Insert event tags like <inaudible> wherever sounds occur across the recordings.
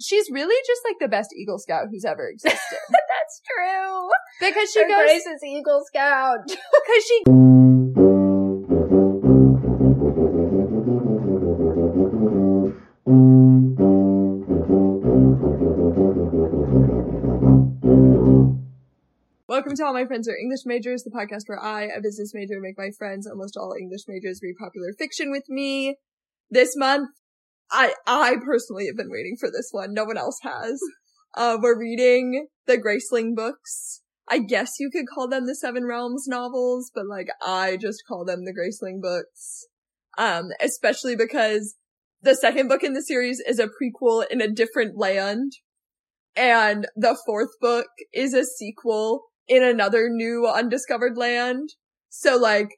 she's really just like the best Eagle Scout who's ever <laughs> existed. That's true. because she Her goes, Grace is Eagle Scout. <laughs> <laughs> because she Welcome to All My Friends Are English Majors, the podcast where I, a business major, make my friends, almost all English majors, read popular fiction with me. This month, I, I personally have been waiting for this one. No one else has. Uh, we're reading the Graceling books. I guess you could call them the Seven Realms novels, but like, I just call them the Graceling books. Um, especially because the second book in the series is a prequel in a different land. And the fourth book is a sequel in another new undiscovered land. So like,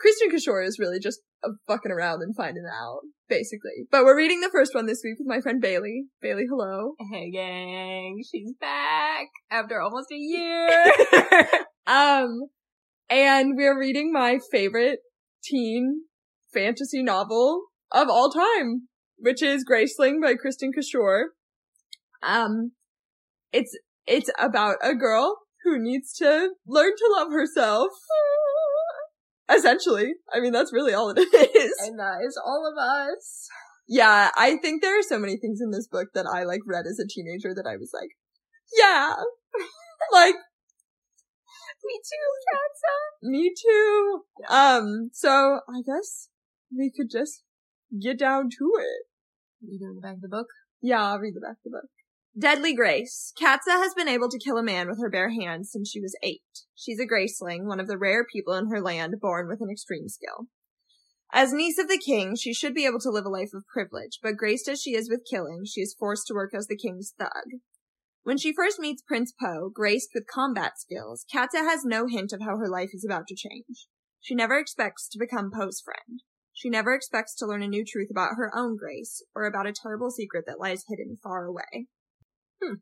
Kristin Cashore is really just uh, fucking around and finding out, basically. But we're reading the first one this week with my friend Bailey. Bailey, hello. Hey gang, she's back after almost a year. <laughs> <laughs> Um, and we're reading my favorite teen fantasy novel of all time, which is Graceling by Kristin Cashore. Um, it's, it's about a girl who needs to learn to love herself. <laughs> Essentially. I mean, that's really all it <laughs> is. and that is all of us. Yeah, I think there are so many things in this book that I like read as a teenager that I was like, yeah, <laughs> like, Me too, Katsa. me too. Um, so I guess we could just get down to it. You doing the back of the book? Yeah, I'll read the back of the book. Deadly Grace. Katsa has been able to kill a man with her bare hands since she was eight. She's a Graceling, one of the rare people in her land born with an extreme skill. As niece of the king, she should be able to live a life of privilege, but graced as she is with killing, she is forced to work as the king's thug. When she first meets Prince Po, graced with combat skills, Katsa has no hint of how her life is about to change. She never expects to become Po's friend. She never expects to learn a new truth about her own grace, or about a terrible secret that lies hidden far away. Hmm.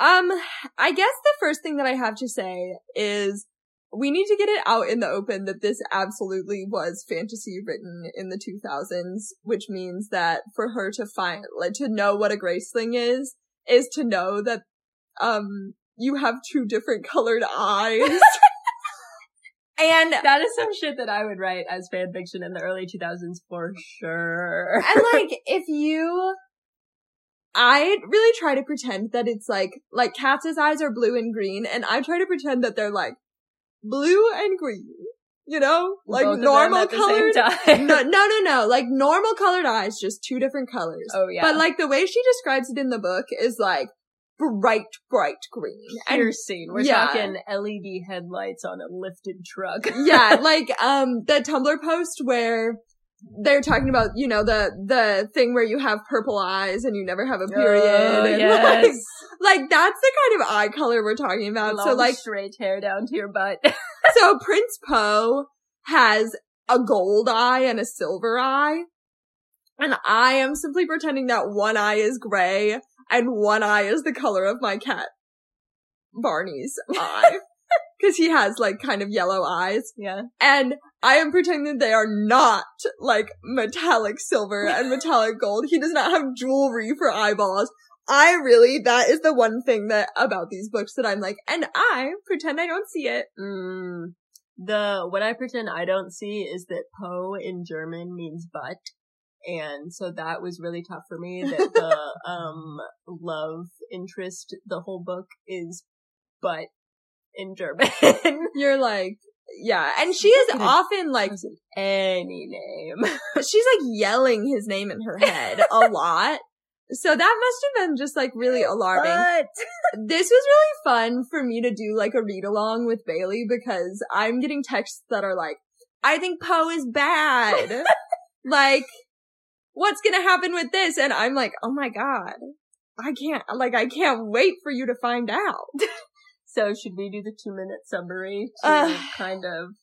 Um, I guess the first thing that I have to say is we need to get it out in the open that this absolutely was fantasy written in the 2000s, which means that for her to find, like, to know what a graceling is, is to know that, um, you have two different <laughs> colored eyes. <laughs> and, That is some shit that I would write as fan fiction in the early 2000s for sure. and like, <laughs> if you, I really try to pretend that it's like, like Katz's eyes are blue and green, and I try to pretend that they're like blue and green. You know? Like Both normal colored. No, no, no, no. Like normal colored eyes, just two different colors. Oh yeah. But like the way she describes it in the book is like bright, bright green. And piercing. We're yeah. talking LED headlights on a lifted truck. yeah, <laughs> like um the Tumblr post where they're talking about, you know, the the thing where you have purple eyes and you never have a period. Oh, <laughs> yes. like, like that's the kind of eye color we're talking about. Long so like straight hair down to your butt. <laughs> so Prince Po has a gold eye and a silver eye. And I am simply pretending that one eye is gray and one eye is the color of my cat Barney's eye. <laughs> Cause he has like kind of yellow eyes. yeah. And I am pretending they are not like metallic silver and <laughs> metallic gold. He does not have jewelry for eyeballs. I really, that is the one thing that about these books that I'm like, and I pretend I don't see it. Mm. The what I pretend I don't see is that Po in German means butt. And so that was really tough for me that the <laughs> um love interest the whole book is butt in German. <laughs> You're like, yeah. And she is Look at it. often like, any name. <laughs> she's like yelling his name in her head a <laughs> lot. So that must have been just like really alarming. Butt. this was really fun for me to do like a read along with Bailey because I'm getting texts that are like, I think Po is bad. <laughs> like, what's gonna happen with this? And I'm like, oh my god. I can't, like, I can't wait for you to find out. So should we do the two minute summary to Uh. kind of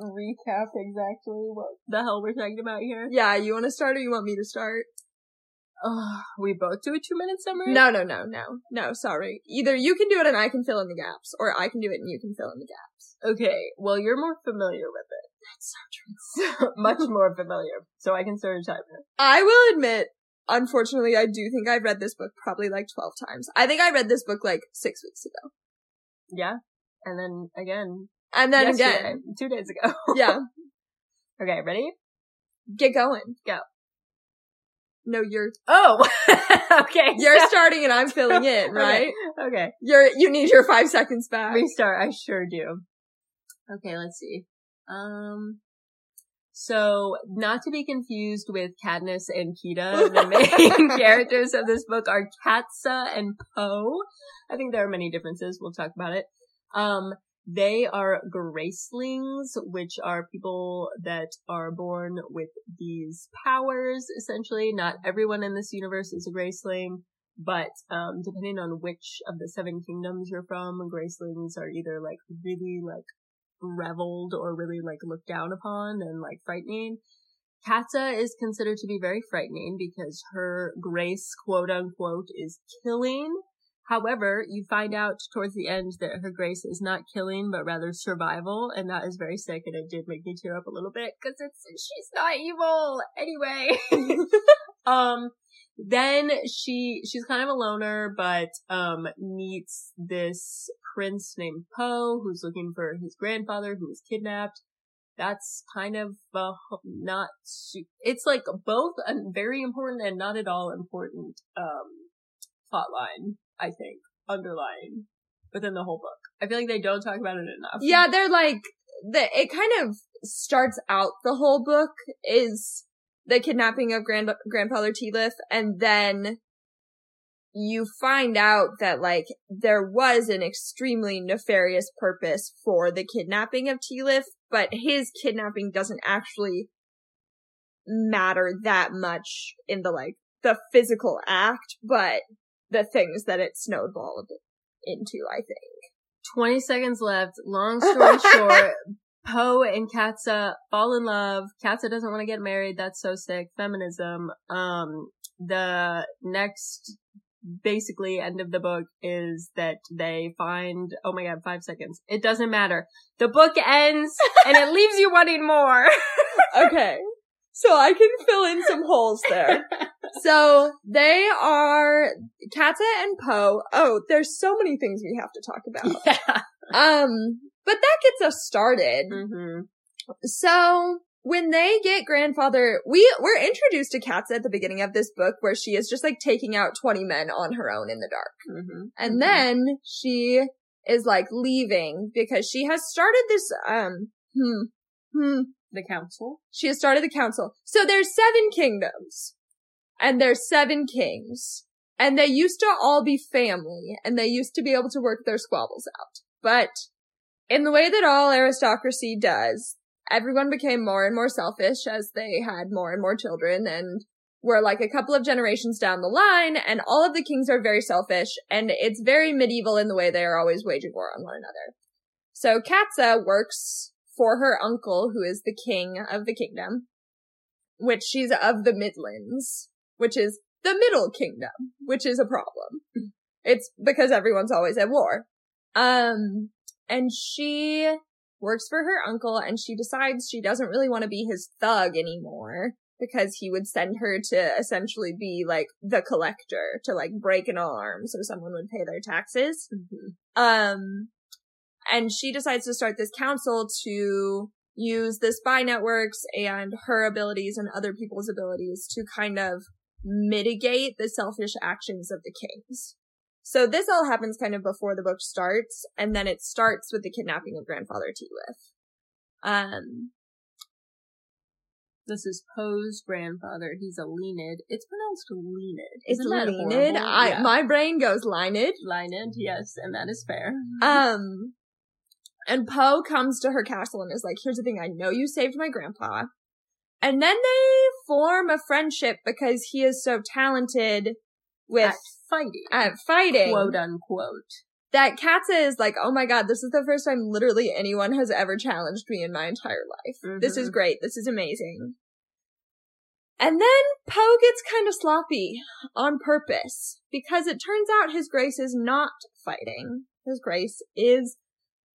recap exactly what the hell we're talking about here? Yeah, you wanna start or you want me to start? We both do a two minute summary? No, no, no, no, no, sorry. Either you can do it and I can fill in the gaps, or I can do it and you can fill in the gaps. Okay, well you're more familiar with it. That's so true. <laughs> Much more familiar. So I can start timer. I will admit, unfortunately, I do think I've read this book probably like 12 times. I think I read this book like six weeks ago. Yeah. And then again. And then again. Two days ago. <laughs> Yeah. okay, ready? Get going. Go. No, you're, Oh! <laughs> okay. you're so- <laughs> starting and I'm filling in, right? Okay. okay. You're, you need your five seconds back. Restart. I sure do. Okay, let's see. Um, so not to be confused with Katniss and Kita, the main <laughs> characters of this book are Katsa and Po. I think there are many differences. We'll talk about it. Um, they are Gracelings, which are people that are born with these powers, essentially. Not everyone in this universe is a Graceling. But um, depending on which of the seven kingdoms you're from, Gracelings are either like really like reveled or really like looked down upon and like frightening. Katsa is considered to be very frightening because her grace, quote unquote, is killing. However, you find out towards the end that her grace is not killing, but rather survival, and that is very sick, and it did make me tear up a little bit because it's she's not evil anyway. <laughs> um, then she she's kind of a loner, but um meets this prince named Po who's looking for his grandfather who was kidnapped. That's kind of uh, not. It's like both a very important and not at all important um plot line. I think underlying within the whole book. I feel like they don't talk about it enough. Yeah, they're like, the, it kind of starts out the whole book is the kidnapping of grand, grandfather Tealiff and then you find out that like there was an extremely nefarious purpose for the kidnapping of Tealiff, but his kidnapping doesn't actually matter that much in the like the physical act, but the things that it snowballed into, I think. 20 seconds left. Long story <laughs> short, Po and Katsa fall in love. Katsa doesn't want to get married. That's so sick. Feminism. Um, the next basically end of the book is that they find, oh my god, five seconds. It doesn't matter. The book ends and it leaves you wanting more. <laughs> okay. So I can fill in some holes there. <laughs> So they are Katsa and Po. Oh, there's so many things we have to talk about. yeah. Um, but that gets us started. hmm So when they get grandfather, we we're introduced to Katsa at the beginning of this book where she is just like taking out 20 men on her own in the dark. hmm And then she is like leaving because she has started this, um, hmm, hmm, The council. she has started the council. So there's seven kingdoms and there's seven kings and they used to all be family and they used to be able to work their squabbles out. But in the way that all aristocracy does, everyone became more and more selfish as they had more and more children and were like a couple of generations down the line and all of the kings are very selfish and it's very medieval in the way they are always waging war on one another. So Katsa works for her uncle who is the king of the kingdom, which she's of the Midlands, which is the middle kingdom, which is a problem. It's because everyone's always at war. Um, and she works for her uncle and she decides she doesn't really want to be his thug anymore because he would send her to essentially be like the collector to like break an alarm so someone would pay their taxes. Um, and she decides to start this council to use the spy networks and her abilities and other people's abilities to kind of mitigate the selfish actions of the kings. So this all happens kind of before the book starts, and then it starts with the kidnapping of grandfather Tealiff. Um, This is Po's grandfather. He's a Leonid. It's pronounced Leonid. it's Leonid. I, Yeah. my brain goes Leonid. Leonid, yes, and that is fair. <laughs> Um, and Po comes to her castle and is like, here's the thing, I know you saved my grandpa. And then they form a friendship because he is so talented with At fighting, at fighting quote unquote. that Katsa is like, oh my god, this is the first time literally anyone has ever challenged me in my entire life. This is Mhm. great. This is amazing. And then Po gets kind of sloppy on purpose because it turns out his grace is not fighting. His grace is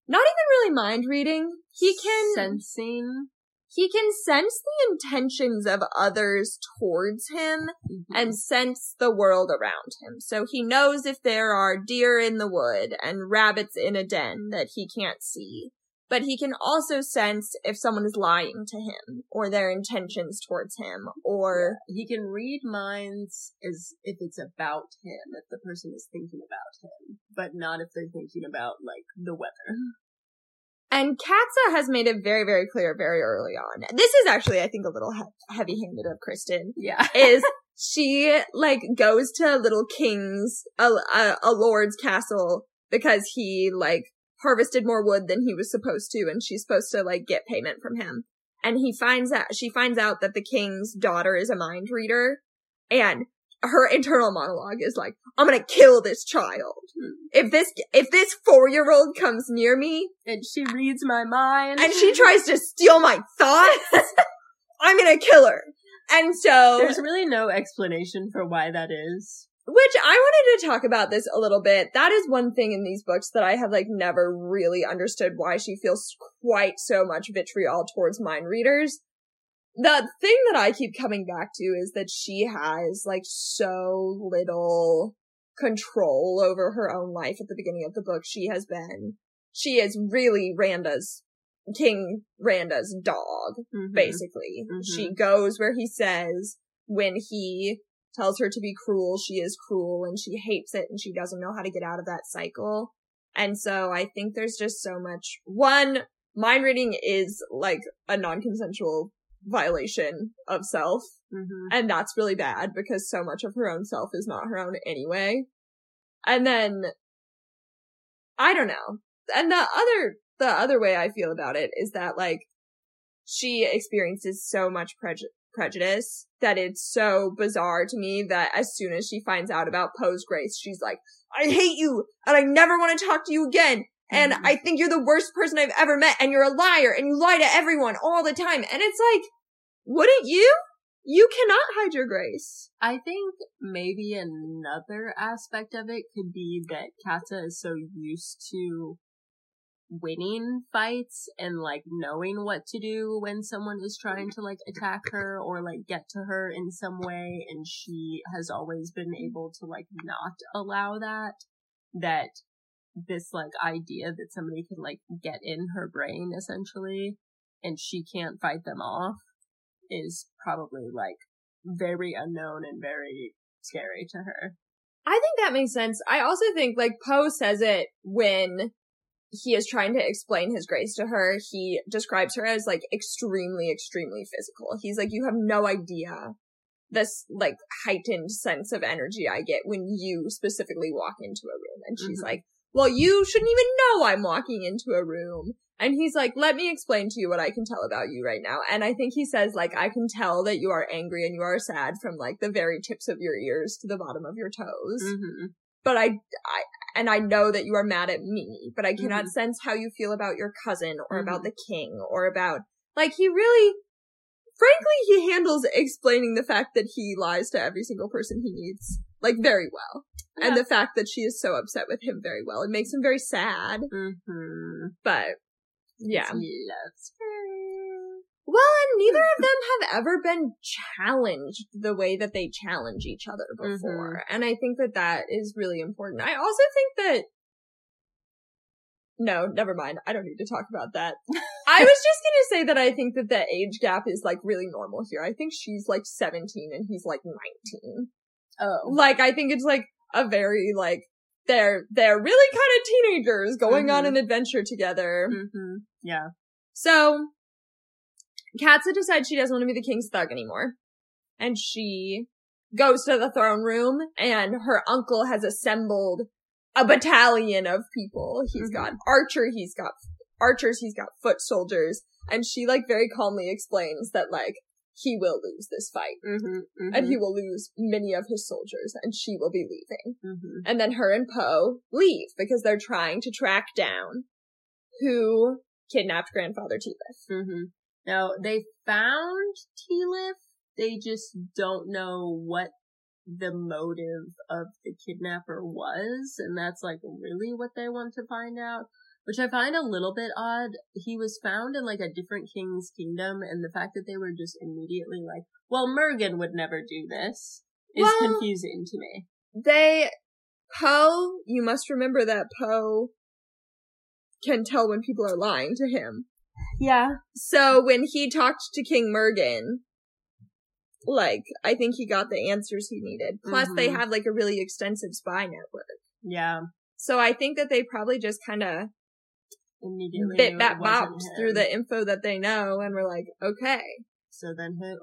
not even really mind reading. He can sensing. He can sense the intentions of others towards him Mm-hmm. and sense the world around him. So he knows if there are deer in the wood and rabbits in a den that he can't see. But he can also sense if someone is lying to him or their intentions towards him or he can read minds as if it's about him, if the person is thinking about him, but not if they're thinking about like the weather. And Katsa has made it very, very clear very early on. This is actually, I think, a little he- heavy-handed of Kristin. Yeah. <laughs> Is she like goes to a little king's a, a, a lord's castle because he like harvested more wood than he was supposed to, and she's supposed to like get payment from him. And he finds out she finds out that the king's daughter is a mind reader, and her internal monologue is like, "I'm gonna kill this child." Hmm. If this if this four year old comes near me And she reads my mind. and she tries to steal my thoughts, <laughs> I'm gonna kill her. And so, There's really no explanation for why that is. which I wanted to talk about this a little bit. That is one thing in these books that I have like never really understood why she feels quite so much vitriol towards mind readers. The thing that I keep coming back to is that she has like so little control over her own life at the beginning of the book. She has been, she is really Randa's, King Randa's dog. Mhm. basically. Mhm. She goes where he says when he tells her to be cruel, she is cruel and she hates it and she doesn't know how to get out of that cycle. And so I think there's just so much. One, mind reading is like a non-consensual violation of self. Mhm. And that's really bad because so much of her own self is not her own anyway. And then, I don't know. And the other, the other way I feel about it is that like, she experiences so much preju- prejudice that it's so bizarre to me that as soon as she finds out about Po's grace, she's like, I hate you and I never want to talk to you again. And Mhm. I think you're the worst person I've ever met and you're a liar and you lie to everyone all the time. And it's like, wouldn't you? You cannot hide your grace. I think maybe another aspect of it could be that Katsa is so used to winning fights and like knowing what to do when someone is trying to like attack her or like get to her in some way and she has always been able to like not allow that that this like idea that somebody can like get in her brain essentially and she can't fight them off is probably like very unknown and very scary to her. I think that makes sense. I also think like Po says it when he is trying to explain his grace to her. He describes her as like extremely, extremely physical. He's like, you have no idea this like heightened sense of energy I get when you specifically walk into a room. And she's Mhm. like, well, you shouldn't even know I'm walking into a room. And he's like, let me explain to you what I can tell about you right now. And I think he says, like, I can tell that you are angry and you are sad from like the very tips of your ears to the bottom of your toes. Mm-hmm. But I, I, and I know that you are mad at me, but I cannot sense how you feel about your cousin or about Mhm. the king or about, like, he really, frankly, he handles explaining the fact that he lies to every single person he meets, like, very well. And the fact that she is so upset with him very well. It makes him very sad, Mm-hmm. but yeah. He loves her. Well, and neither <laughs> of them have ever been challenged the way that they challenge each other before. And I think that that is really important. I also think that no, never mind. I don't need to talk about that. <laughs> I was just gonna say that I think that the age gap is like really normal here. I think she's like 17 and he's like 19. Oh. Like, I think it's like a very like, they're, they're really kind of teenagers going on Mhm. an adventure together. Mm-hmm. Yeah. So, Katsa decides she doesn't want to be the king's thug anymore. And she goes to the throne room and her uncle has assembled a battalion of people. He's Mhm. got archer, he's got archers, he's got foot soldiers, and she like very calmly explains that like he will lose this fight Mm-hmm. and he will lose many of his soldiers and she will be leaving. Mm-hmm. And then her and Po leave because they're trying to track down who kidnapped grandfather Tealiff. Mm-hmm. Now they found Tealiff. They just don't know what the motive of the kidnapper was, and that's like really what they want to find out. Which I find a little bit odd. He was found in like a different king's kingdom, and the fact that they were just immediately like, "Well, Mergen would never do this," is Well- confusing to me. They, Po, you must remember that Po can tell when people are lying to him. Yeah, So when he talked to King Mergen, like, I think he got the answers he needed. Plus they Mhm. have like a really extensive spy network. yeah. So I think that they probably just kind of Immediately bit knew that it wasn't bopped him. through the info that they know and we're like, okay. So then who?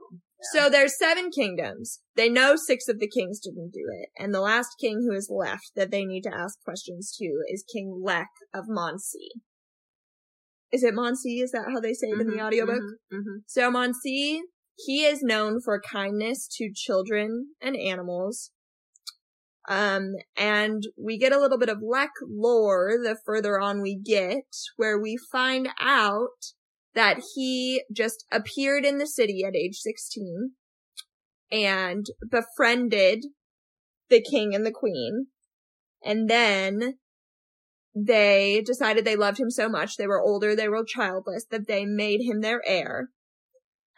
So there's seven kingdoms. They know six of the kings didn't do it. And the last king who is left that they need to ask questions to is King Leck of Monsea. Is it Monsea? Is that how they say it in the Mhm, audiobook? mhm, mhm. So Monsea, he is known for kindness to children and animals. Um, and we get a little bit of Leck lore the further on we get, where we find out that he just appeared in the city at age 16 and befriended the king and the queen. And then they decided they loved him so much, they were older, they were childless, that they made him their heir.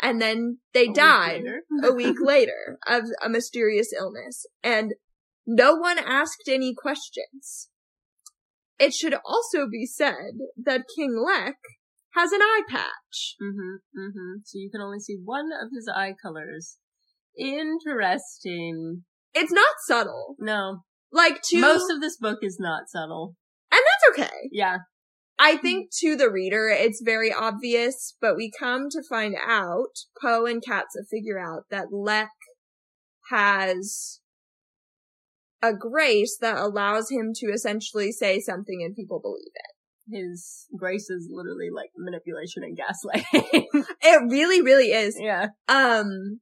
And then they A died later. a week <laughs> later of a mysterious illness. And no one asked any questions. It should also be said that King Leck has an eye patch. Mhm, mhm. So you can only see one of his eye colors. Interesting. It's not subtle. No, Like to, most of this book is not subtle. and that's okay. Yeah. I think to the reader, it's very obvious, but we come to find out, Po and Katsa figure out that Leck has a grace that allows him to essentially say something and people believe it. His grace is literally like manipulation and <laughs> gaslighting. It really, really is. yeah. Um,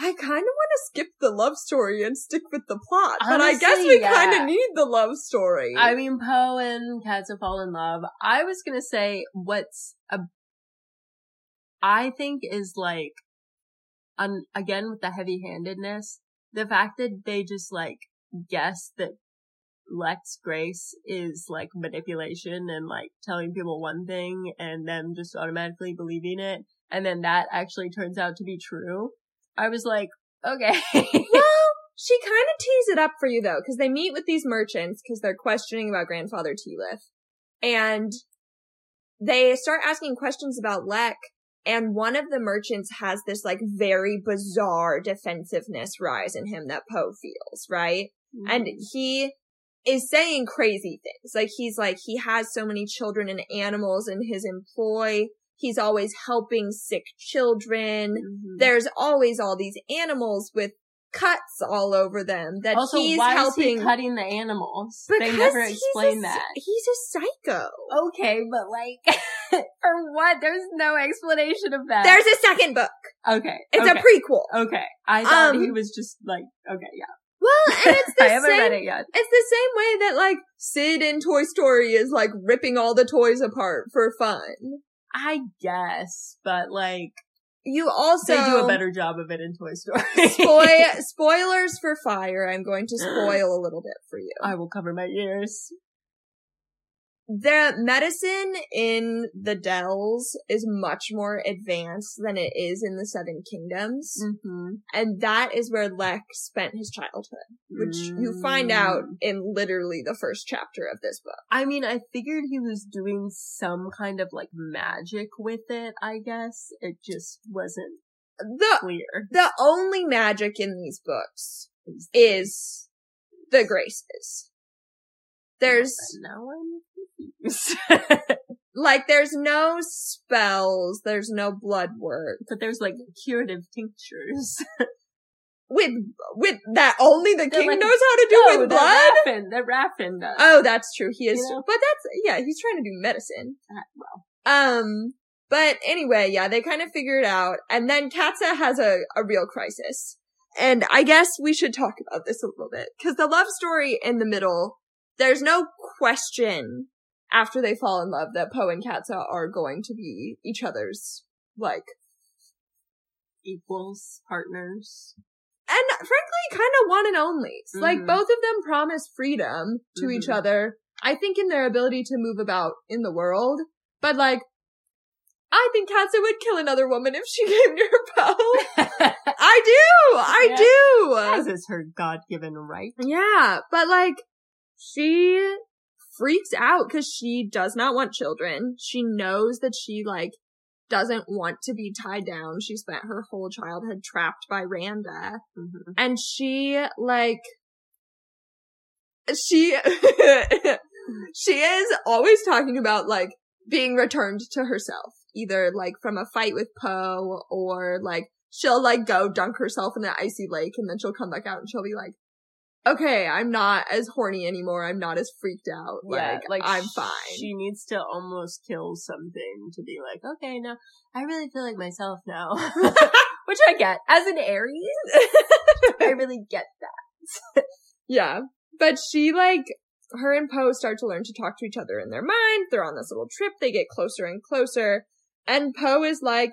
I kind of want to skip the love story and stick with the plot, but I guess we yeah. kind of need the love story. I mean, Po and Katsa fall in love. I was gonna say what's a, I think is like, um, again with the heavy handedness, the fact that they just like guess that Leck's Grace is like manipulation and like telling people one thing and them just automatically believing it. And then that actually turns out to be true. I was like, okay. <laughs> well, she kind of tees it up for you though, because they meet with these merchants because they're questioning about grandfather Tealiff, and they start asking questions about Leck. And one of the merchants has this like very bizarre defensiveness rise in him that Po feels, right? And he is saying crazy things. Like he's like, he has so many children and animals in his employ. He's always helping sick children. Mhm. There's always all these animals with cuts all over them that also, he's why helping. is he cutting the animals? because they never he's explain a, that. He's a psycho. Okay, but like, <laughs> for what? There's no explanation of that. There's a second book. okay. It's okay, a prequel. Okay, I thought Um, he was just like, okay, yeah. Well, and it's <laughs> the I haven't same read it yet. It's the same way that like Sid in Toy Story is like ripping all the toys apart for fun. I guess, but like, You also they do a better job of it in Toy Story. Spoil- <laughs> spoilers for Fire. I'm going to <gasps> spoil a little bit for you. I will cover my ears. The medicine in the Dells is much more advanced than it is in the Seven Kingdoms. Mm-hmm. And that is where Leck spent his childhood, which you find out Mm. in literally the first chapter of this book. I mean, I figured he was doing some kind of like magic with it, I guess. It just wasn't The, clear. the only magic in these books is the graces. There's, I'm confused. <laughs> like, there's no spells, there's no blood work. but there's like curative tinctures. <laughs> With, with that only the They're king like- knows how to do No, with blood? Raffin, that Raffin does. Oh, that's true. He is, You know? but that's, yeah, he's trying to do medicine. Ah, well, Um, but anyway, yeah, they kind of figure it out. And then Katsa has a, a real crisis. And I guess we should talk about this a little bit. Cause the love story in the middle, there's no question after they fall in love that Po and Katsa are going to be each other's, like, equals, partners. and frankly, kind of one and onlys. Like Mhm. both of them promise freedom to each Mhm. other, I think in their ability to move about in the world, but like, I think Katsa would kill another woman if she <laughs> came near Po. <laughs> I do! I Yeah. do! This is her God-given right. Yeah, but like, she freaks out because she does not want children. She knows that she like doesn't want to be tied down. She spent her whole childhood trapped by Randa. Mhm. And she like, she, <laughs> she is always talking about like being returned to herself, either like from a fight with Po or like she'll like go dunk herself in the icy lake and then she'll come back out and she'll be like, okay, I'm not as horny anymore. I'm not as freaked out. Yeah, Like, I'm fine. She needs to almost kill something to be like, okay, no, I really feel like myself now. <laughs> Which I get. As an Aries, <laughs> I really get that. <laughs> Yeah. But she like her and Po start to learn to talk to each other in their mind. They're on this little trip. They get closer and closer. And Po is like,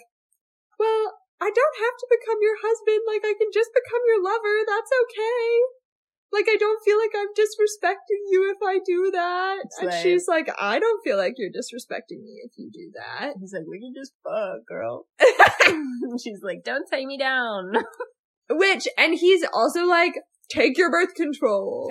Well, I don't have to become your husband. Like I can just become your lover. That's okay. Like I don't feel like I'm disrespecting you if I do that. It's and like- she's like, I don't feel like you're disrespecting me if you do that. He's like, we can just fuck, girl. <laughs> <laughs> She's like, don't tie me down. <laughs> Which, and he's also like, take your birth control.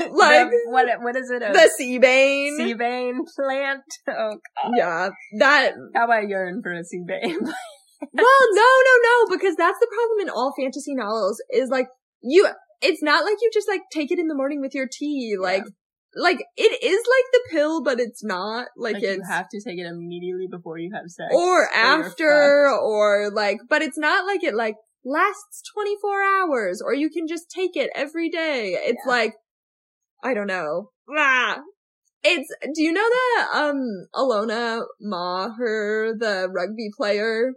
like, The- what, what is it? A the Seabane. Seabane plant? Oh, God. Yeah, that, How I yearn for a Seabane? well, no, no, no, because that's the problem in all fantasy novels is like, you, it's not like you just like take it in the morning with your tea, like, like, it is like the pill, but it's not, like, like it's, you have to take it immediately before you have sex. or after, or like, but it's not like it like lasts 24 hours, or you can just take it every day. It's Yeah. like, I don't know. It's, do you know that, um, Alona Maher, the rugby player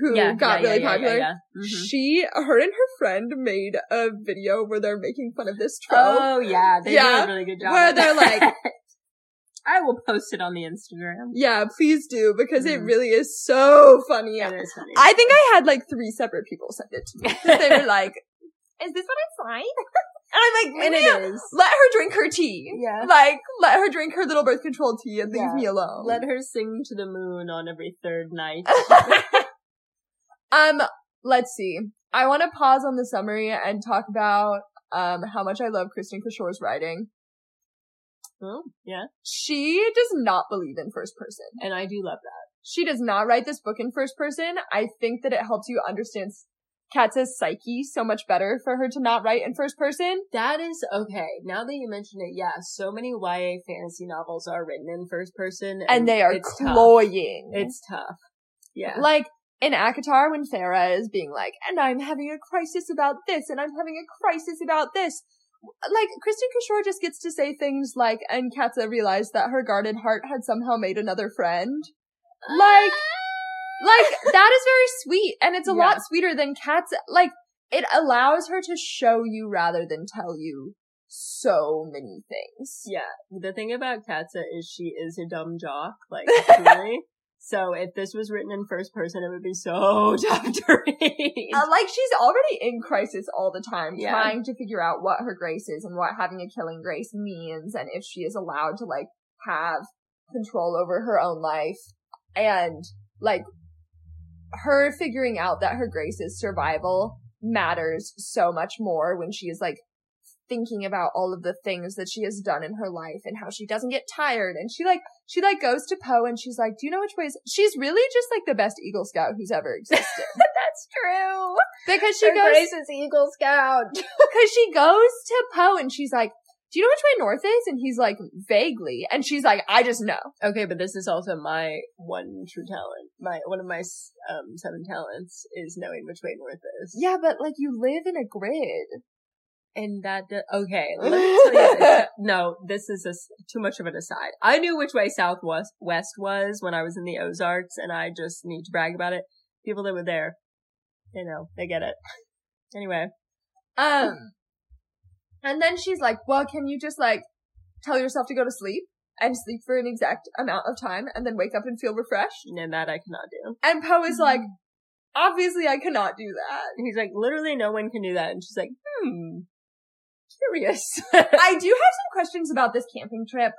who Yeah, got yeah, really yeah, popular? Mhm. She, her and her friend made a video where they're making fun of this trope. Oh yeah, they Yeah, do a really good job. where they're that. like- <laughs> I will post it on the Instagram. Yeah, please do, because it Mhm. really is so funny. It is funny. I think I had like three separate people send it to me. they were <laughs> like, is this what I'm fine? <laughs> And I'm like, and "Ma'am, it is. let her drink her tea. Yeah. Like, let her drink her little birth control tea and leave Yeah. me alone. Let her sing to the moon on every third night. Um, let's see. I want to pause on the summary and talk about um how much I love Kristin Cashore's writing. oh, yeah. She does not believe in first person. And I do love that. She does not write this book in first person. I think that it helps you understand Katsa's psyche so much better for her to not write in first person. That is okay. Now that you mention it, yeah, so many YA fantasy novels are written in first person, And they are it's tough. cloying. It's tough. Yeah. Like in ACOTAR when Feyre is being like, and I'm having a crisis about this, and I'm having a crisis about this. Like, Kristin Cashore just gets to say things like, and Katsa realized that her guarded heart had somehow made another friend. Like, ah! like, that is very sweet, and it's a Yeah. lot sweeter than Katsa. Like, it allows her to show you rather than tell you so many things. Yeah, the thing about Katsa is she is a dumb jock, like <laughs> truly. So if this was written in first person, it would be so tough to read. Uh, like she's already in crisis all the time, Yeah. trying to figure out what her grace is and what having a killing grace means, and if she is allowed to like have control over her own life, and like her figuring out that her grace is survival matters so much more when she is like thinking about all of the things that she has done in her life and how she doesn't get tired and she like she like goes to Po and she's like, "Do you know which ways?" She's really just like the best Eagle Scout who's ever existed <laughs> That's true. because she Her goes grace is Eagle Scout. <laughs> because she goes to Po and she's like, "Do you know which way north is?" And he's like, "Vaguely." And she's like, "I just know." Okay, but this is also my one true talent. My one of my um seven talents is knowing which way north is. Yeah, but like you live in a grid. And that, okay, let me tell you this. <laughs> No, this is a too much of an aside. I knew which way southwest west was when I was in the Ozarks, and I just need to brag about it. People that were there, you know, they get it. <laughs> Anyway, Um, and then she's like, "Well, can you just like tell yourself to go to sleep and sleep for an exact amount of time and then wake up and feel refreshed?" and that I cannot do. And Po is like, "Obviously, I cannot do that." And he's like, literally no one can do that. And she's like, hmm. Curious. <laughs> I do have some questions about this camping trip.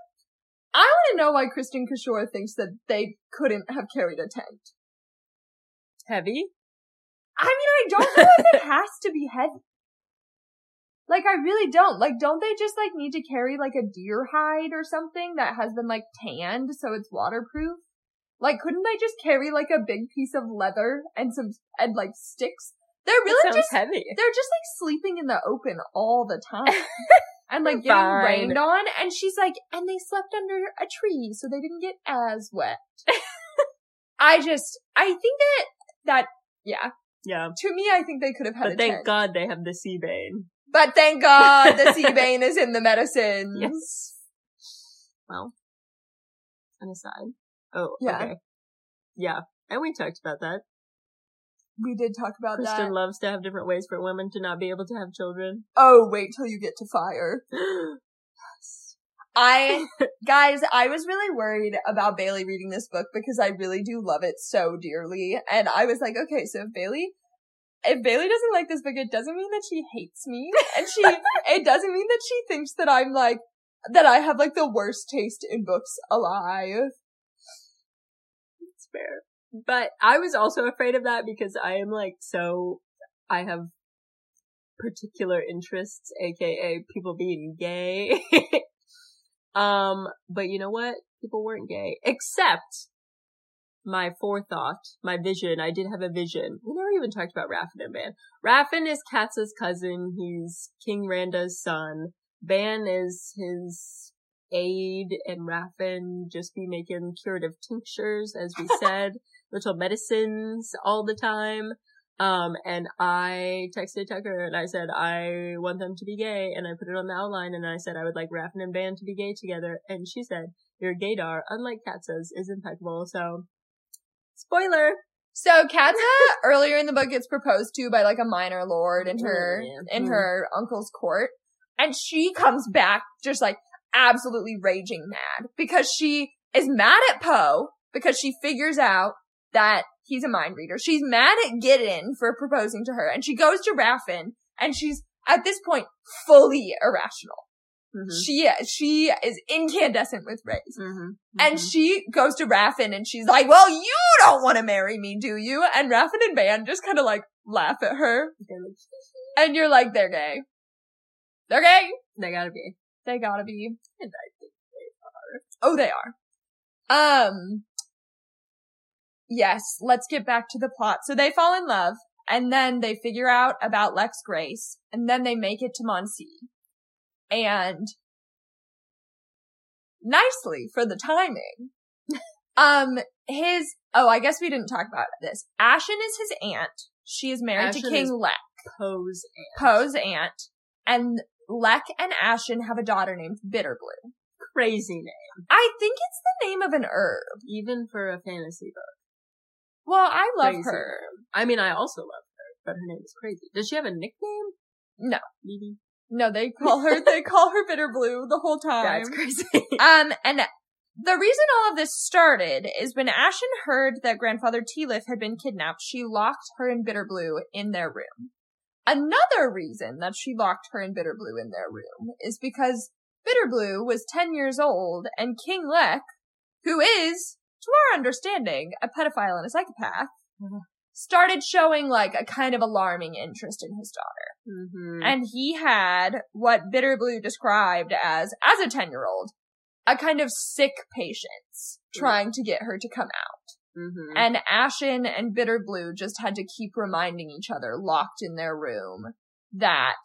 I want to know why Kristin Cashore thinks that they couldn't have carried a tent. Heavy? I mean, I don't know if it has to be heavy. Like, I really don't. Like, don't they just, like, need to carry, like, a deer hide or something that has been, like, tanned so it's waterproof? Like, couldn't they just carry, like, a big piece of leather and some, and, like, sticks? They're really just, heavy. they're just, like, sleeping in the open all the time. <laughs> and, like, getting Fine. rained on. And she's like, and they slept under a tree so they didn't get as wet. <laughs> I just, I think that, that, yeah, Yeah. to me, I think they could have had But a thank tent. God they have the sea bane. But thank God the <laughs> sea bane is in the medicines. Yes. Well, an aside. Oh, Yeah. okay. Yeah. And we talked about that. We did talk about Kristin that. loves to have different ways for women to not be able to have children. Oh, wait till you get to fire. <gasps> I, <laughs> guys, I was really worried about Bailey reading this book because I really do love it so dearly. And I was like, okay, so if Bailey, if Bailey doesn't like this book, it doesn't mean that she hates me. And she, <laughs> it doesn't mean that she thinks that I'm like, that I have like the worst taste in books alive. It's fair. But I was also afraid of that because I am like so, I have particular interests, aka people being gay. <laughs> um, but you know what? People weren't gay. Except my forethought, my vision. I did have a vision. We never even talked about Raffin and Bann. Raffin is Katsa's cousin. He's King Randa's son. Bann is his aide and Raffin just be making curative tinctures, as we <laughs> said, little medicines all the time. Um, and I texted Tucker and I said, I want them to be gay. And I put it on the outline and I said, I would like Raffin and Bann to be gay together. And she said, your gaydar, unlike Katsa's, is impeccable. So, spoiler. So Katsa <laughs> earlier in the book gets proposed to by like a minor lord in her Yeah. in her uncle's court. And she comes back just like absolutely raging mad because she is mad at Poe because she figures out that he's a mind reader. She's mad at Giddon for proposing to her and she goes to Raffin and she's at this point fully irrational. Mm-hmm. She she is incandescent with rays. Mm-hmm. And she goes to Raffin and she's like, well, you don't want to marry me, do you? And Raffin and Bann just kind of like laugh at her. And you're like, they're gay. They're gay. they gotta be. They gotta be. And I think they are. Oh, they are. Um, yes, let's get back to the plot. So they fall in love and then they figure out about Leck's Grace and then they make it to Monsea. And nicely for the timing. <laughs> um, his, oh, I guess we didn't talk about this. Ashen is his aunt. She is married to King Leck, Pose and Po's aunt. And Leck and Ashen have a daughter named Bitterblue. crazy name. I think it's the name of an herb. Even for a fantasy book. Well, I love Crazy her. I mean, I also love her, but her name is crazy. Does she have a nickname? No. Maybe. No, they call her, they <laughs> call her Bitterblue the whole time. That's crazy. <laughs> Um, and the reason all of this started is when Ashen heard that grandfather Tealiff had been kidnapped, she locked her and Bitterblue in their room. Another reason that she locked her and Bitterblue in their room is because Bitterblue was 10 years old and King Leck, who is, to our understanding, a pedophile and a psychopath, Mhm. started showing like a kind of alarming interest in his daughter. mm-hmm. And he had what Bitterblue described as, as a 10 year old, a kind of sick patience trying to get her to come out. mm-hmm. And Ashen and Bitterblue just had to keep reminding each other, locked in their room, that,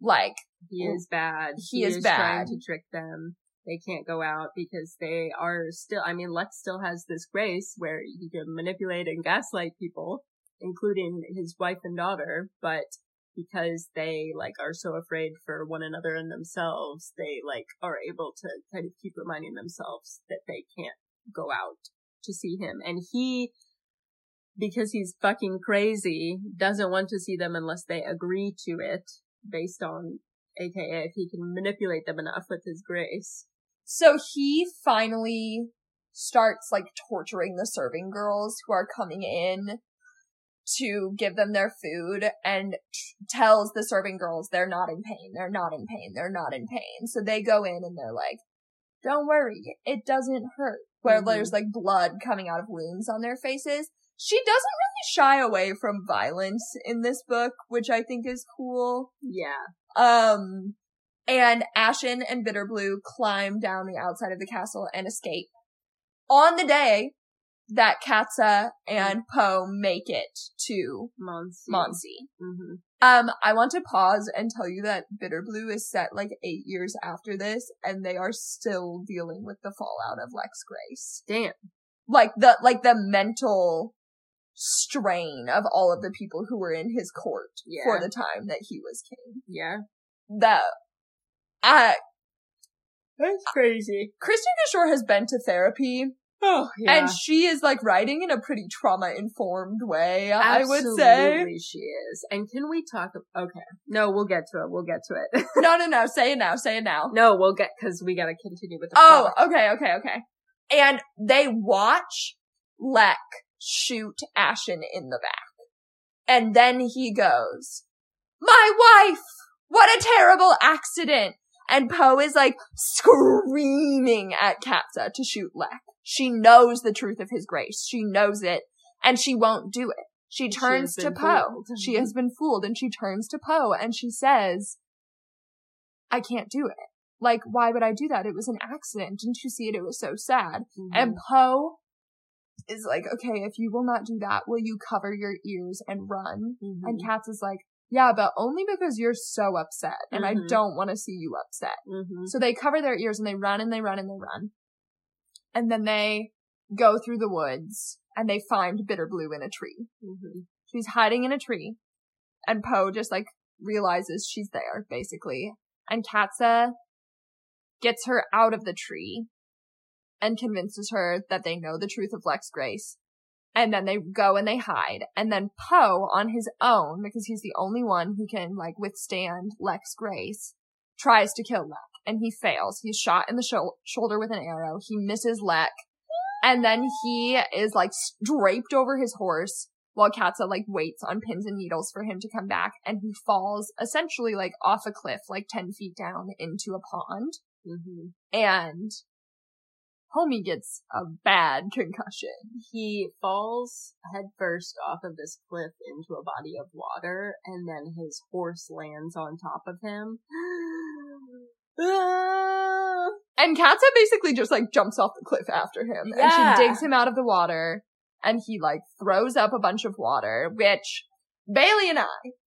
like, he is bad. He is bad. trying to trick them. They can't go out because they are still, I mean, Lex still has this grace where he can manipulate and gaslight people, including his wife and daughter, but because they like are so afraid for one another and themselves, they like are able to kind of keep reminding themselves that they can't go out to see him. And he, because he's fucking crazy, doesn't want to see them unless they agree to it based on aka if he can manipulate them enough with his grace. So he finally starts, like, torturing the serving girls who are coming in. to give them their food and t- tells the serving girls they're not in pain. They're not in pain. They're not in pain. So they go in and they're like, don't worry. It doesn't hurt. Where Mhm. there's like blood coming out of wounds on their faces. She doesn't really shy away from violence in this book, which I think is cool. Yeah. Um, and Ashen and Bitterblue climb down the outside of the castle and escape. On the day that Katsa and Po make it to Monsea. Monsea. hmm Um, I want to pause and tell you that Bitterblue is set like eight years after this, and they are still dealing with the fallout of Leck's Grace. Damn. Like the, like the mental strain of all of the people who were in his court for the time that he was king. Yeah. That, uh, That's crazy. Kristin Cashore has been to therapy Oh, yeah. and she is like writing in a pretty trauma informed way, I would say. She is. And can we talk, okay. No, we'll get to it. We'll get to it. <laughs> No, no, no. Say it now. Say it now. no, we'll get, cause we gotta continue with the Oh, okay, okay, okay. And they watch Leck shoot Ashen in the back. And then he goes, My wife! What a terrible accident! And Po is like screaming at Katsa to shoot Leck. She knows the truth of his grace. She knows it, and she won't do it. She She turns has to Po. She has been fooled, and she turns to Po, and she says, I can't do it. Like, why would I do that? It was an accident. Didn't you see it? It was so sad. Mhm. And Po is like, okay, if you will not do that, will you cover your ears and run? Mhm. And Katz is like, yeah, but only because you're so upset and I Mhm. don't want to see you upset. Mhm. So they cover their ears and they run and they run and they run. And then they go through the woods and they find Bitterblue in a tree. Mhm. She's hiding in a tree and Po just like realizes she's there basically. And Katsa gets her out of the tree and convinces her that they know the truth of Leck's Grace. And then they go and they hide. And then Po on his own, because he's the only one who can like withstand Leck's Grace, tries to kill Leck and he fails. He's shot in the sho- shoulder with an arrow. He misses Leck. And then he is like draped over his horse while Katsa like waits on pins and needles for him to come back and he falls essentially like off a cliff like 10 feet down into a pond Mhm. and homie gets a bad concussion. He falls headfirst off of this cliff into a body of water, and then his horse lands on top of him. <gasps> And Katsa basically just like jumps off the cliff after him Yeah. and she digs him out of the water and he like throws up a bunch of water, which Bailey and I,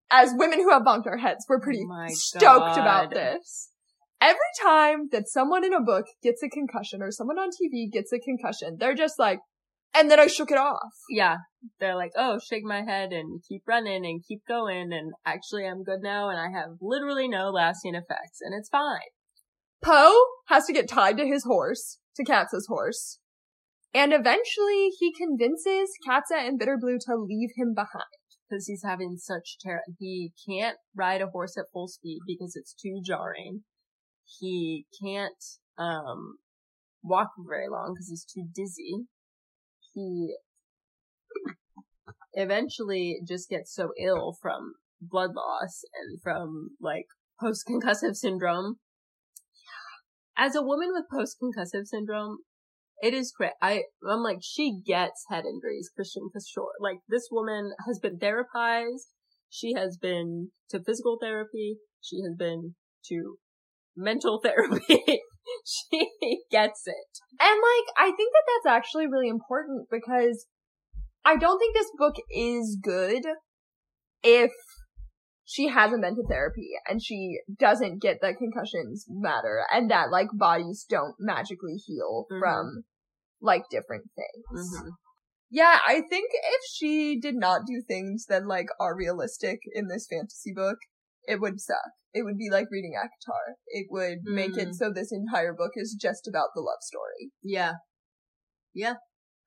as women who have bunked our heads, we're pretty Oh stoked about this. Every time that someone in a book gets a concussion or someone on TV gets a concussion, they're just like, and then I shook it off. yeah, they're like, oh, shake my head and keep running and keep going, and actually I'm good now, and I have literally no lasting effects, and it's fine. Po has to get tied to his horse, to Katsa's horse. And eventually he convinces Katsa and Bitterblue to leave him behind. Because he's having such terror. He can't ride a horse at full speed because it's too jarring. He can't, um, walk very long because he's too dizzy. He eventually just gets so ill from blood loss and from like post-concussive syndrome. As a woman with post-concussive syndrome, it is great. I, I'm like, she gets head injuries, Kristin for sure. Like, this woman has been therapized. She has been to physical therapy. She has been to mental <laughs> therapy. she gets it. And like, I think that that's actually really important because I don't think this book is good if she hasn't been to therapy and she doesn't get that concussions matter and that like bodies don't magically heal Mhm. from like different things. Mhm. Yeah, I think if she did not do things that like are realistic in this fantasy book, it would suck. It would be like reading ACOTAR. It would make it Mm. so this entire book is just about the love story. Yeah. Yeah.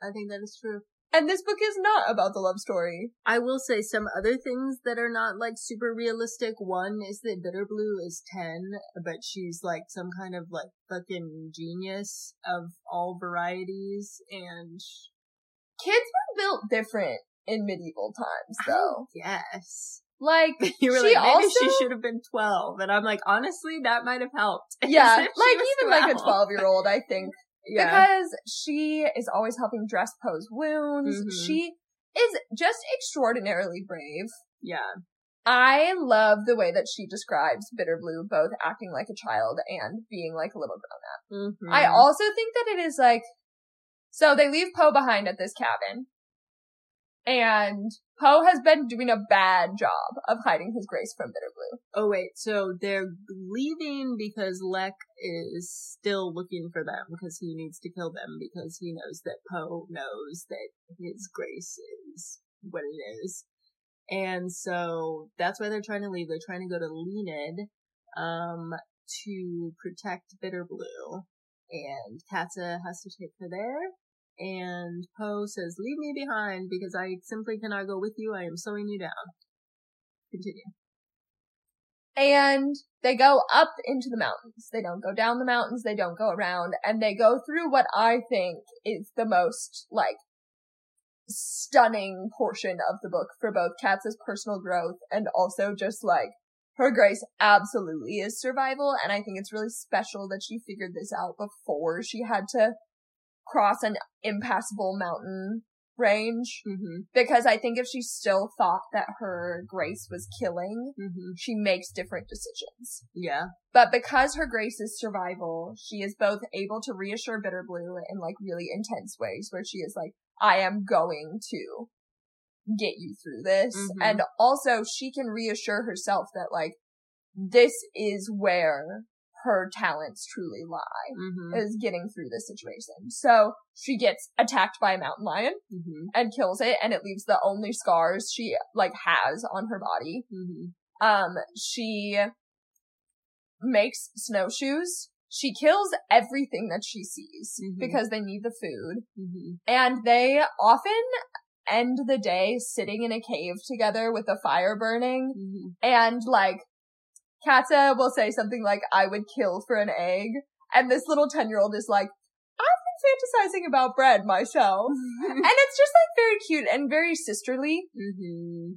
I think that is true. And this book is not about the love story. I will say some other things that are not like super realistic. One is that Bitterblue is 10, but she's like some kind of like fucking genius of all varieties and Kids were built different in medieval times though. Yes. Like <laughs> You were she like, maybe also she should have been 12. And I'm like, honestly, that might have helped. <laughs> yeah, like even like a 12. 12 year old, I think <laughs> Yeah. because she is always helping dress Po's wounds. Mhm. She is just extraordinarily brave. yeah. I love the way that she describes Bitterblue both acting like a child and being like a little grown up. Mhm. I also think that it is like, so they leave Po behind at this cabin. And Po has been doing a bad job of hiding his grace from Bitterblue. Oh wait, so they're leaving because Leck is still looking for them because he needs to kill them because he knows that Po knows that his grace is what it is. And so that's why they're trying to leave. They're trying to go to Lienid, um, to protect Bitterblue. And Katsa has to take her there. And Po says, leave me behind because I simply cannot go with you. I am slowing you down. Continue. And they go up into the mountains. They don't go down the mountains. They don't go around. And they go through what I think is the most, like, stunning portion of the book for both Katz's personal growth and also just like her grace absolutely is survival. And I think it's really special that she figured this out before she had to cross an impassable mountain range. Mm-hmm. Because I think if she still thought that her grace was killing, Mm-hmm. she makes different decisions. Yeah. But because her grace is survival, she is both able to reassure Bitterblue in like really intense ways where she is like, I am going to get you through this. Mhm. And also she can reassure herself that like, this is where her talents truly lie, Mm-hmm. is getting through this situation. So she gets attacked by a mountain lion Mm-hmm. and kills it and it leaves the only scars she like has on her body. Mm-hmm. Um, she makes snowshoes. She kills everything that she sees Mhm. because they need the food. Mm-hmm. And they often end the day sitting in a cave together with a fire burning. Mm-hmm. And like, Katsa will say something like, I would kill for an egg. And this little 10 year old is like, I've been fantasizing about bread myself. <laughs> and it's just like very cute and very sisterly. mm-hmm.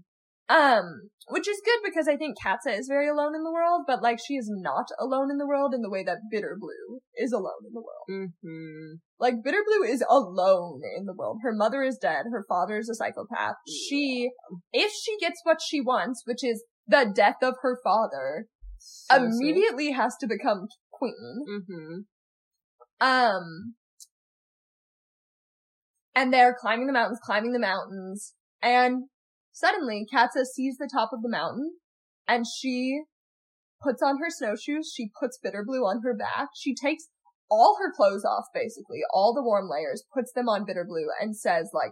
Um, which is good because I think Katsa is very alone in the world, but like she is not alone in the world in the way that Bitterblue is alone in the world. Mm-hmm. Like Bitterblue is alone in the world. Her mother is dead. Her father is a psychopath. She, if she gets what she wants, which is the death of her father, immediately has to become queen. Mm-hmm. Um, and they're climbing the mountains, climbing the mountains, and suddenly Katsa sees the top of the mountain, and she puts on her snowshoes, she puts Bitterblue on her back, she takes all her clothes off, basically, all the warm layers, puts them on Bitterblue, and says, like,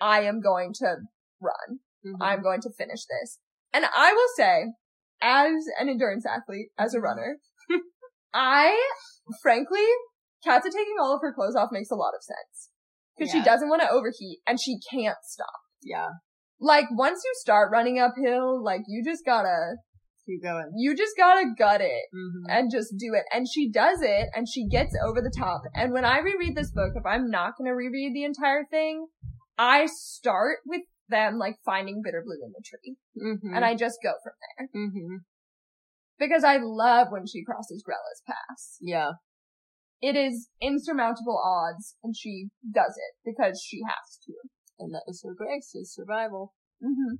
I am going to run. Mm-hmm. I'm going to finish this. And I will say, as an endurance athlete, as a runner, <laughs> I, frankly, Katsa taking all of her clothes off makes a lot of sense. Cause she doesn't want to overheat and she can't stop. Yeah. Like, once you start running uphill, like, you just gotta, Keep going. you just gotta gut it Mm-hmm. and just do it. And she does it and she gets over the top. And when I reread this book, if I'm not gonna reread the entire thing, I start with them like finding bitter blue in the tree. Mm-hmm. And I just go from there. Mm-hmm. Because I love when she crosses Grella's pass. Yeah. It is insurmountable odds and she does it because she has to. And that is her grace, is survival. Mm-hmm.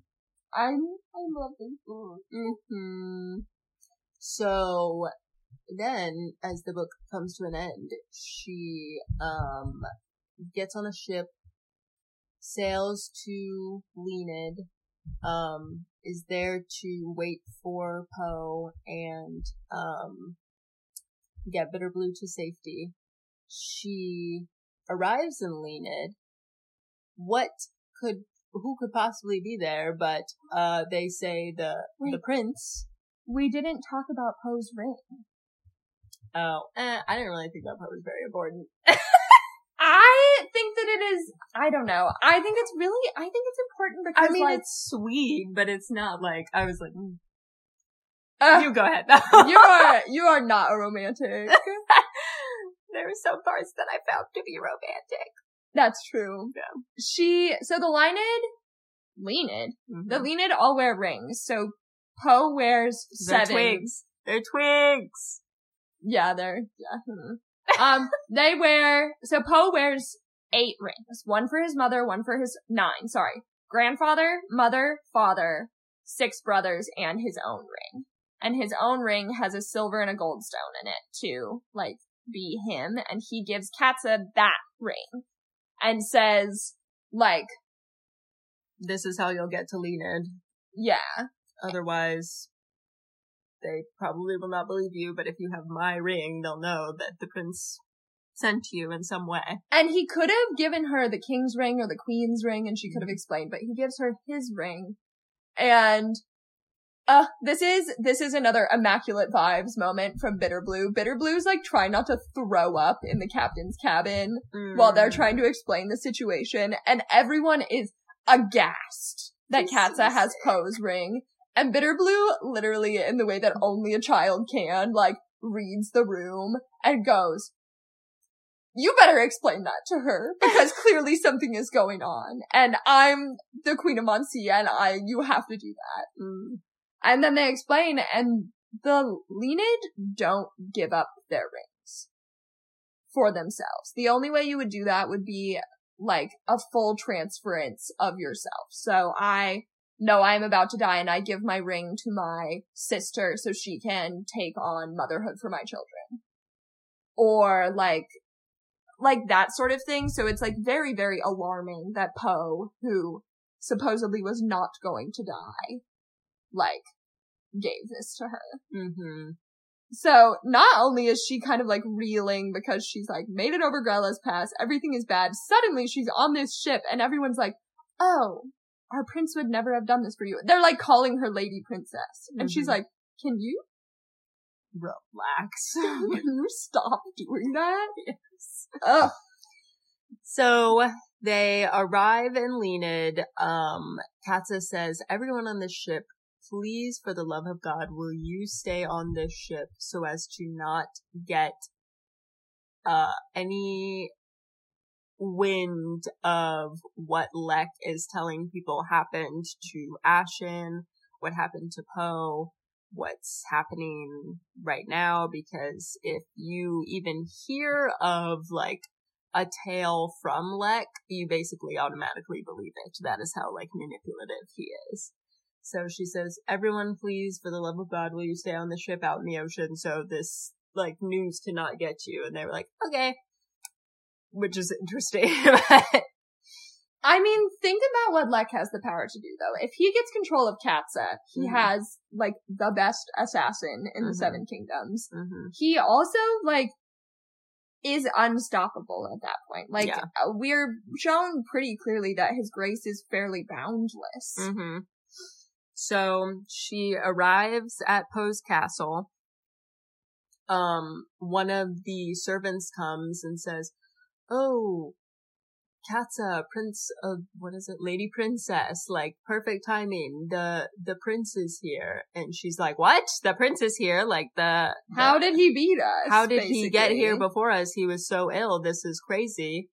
I I love this book. Mm-hmm. So then, as the book comes to an end, she um gets on a ship, sails to Lienid, um, is there to wait for Po and um get Bitterblue to safety. She arrives in Lienid. What could who could possibly be there? But uh, they say the the prince. We didn't talk about Po's ring. Oh, eh, I didn't really think that part was very important. <laughs> I think that it is. I don't know. I think it's really. I think it's important because I mean, like it's sweet, but it's not like I was like. mm. uh, you go ahead. you <laughs> are you are not a romantic. <laughs> there were some parts that I found to be romantic. That's true. Yeah. She so the Lienid Lienid. Mhm. The Lienid all wear rings. So Po wears 7 They're twigs. They're twigs. Yeah, they're, yeah. hmm. Um, they wear, so Po wears eight rings. One for his mother, one for his, nine, sorry. Grandfather, mother, father, six brothers, and his own ring. And his own ring has a silver and a gold stone in it to, like, be him. And he gives Katsa that ring. And says, like, This is how you'll get to Lienid. yeah, Otherwise, they probably will not believe you, but if you have my ring, they'll know that the prince sent you in some way. And he could have given her the king's ring or the queen's ring and she could have explained, but he gives her his ring. And, uh, this is, this is another immaculate vibes moment from Bitterblue. Bitter Blue's like trying not to throw up in the captain's cabin while they're Mm. trying to explain the situation and everyone is aghast that Katsa has. Po's ring. And Bitterblue, literally in the way that only a child can, like, reads the room and goes, you better explain that to her <laughs> because clearly something is going on. And I'm the Queen of Monsea and I, you have to do that. Mm. And then they explain and the Lienid don't give up their rings for themselves. The only way you would do that would be like a full transference of yourself. So I know I'm about to die and I give my ring to my sister so she can take on motherhood for my children. Or like, like that sort of thing. So it's like very, very alarming that Po, who supposedly was not going to die, like gave this to her. Mm-hmm. So not only is she kind of like reeling because she's like made it over Grella's Pass, everything is bad. Suddenly she's on this ship and everyone's like, "Oh, our prince would never have done this for you." They're like calling her Lady Princess, and she's Mhm. like, "Can you, Relax. <laughs> <laughs> can you stop doing that?" Yes. Ugh. So they arrive in Lienid. Um, Katsa says, everyone on this ship, please, for the love of God, will you stay on this ship so as to not get, uh, any wind of what Leck is telling people happened to Ashen, what happened to Po, what's happening right now, because if you even hear of like a tale from Leck, you basically automatically believe it. That is how like manipulative he is. So she says, everyone please, for the love of God, will you stay on the ship out in the ocean so this like news cannot get you? And they were like, okay. Which is interesting. <laughs> I mean, think about what Leck has the power to do, though. If he gets control of Katsa, he Mhm. has like the best assassin in the Mhm. Seven Kingdoms. hmm he also like is unstoppable at that point. Like Yeah. uh, we're shown pretty clearly that his grace is fairly boundless. hmm So she arrives at Po's castle. Um, one of the servants comes and says, "Oh, Katsa, Prince of what is it, Lady Princess? Like perfect timing. The the prince is here." And she's like, "What? The prince is here? Like the, the How did he beat us? how did he get here before us? He was so ill. This is crazy."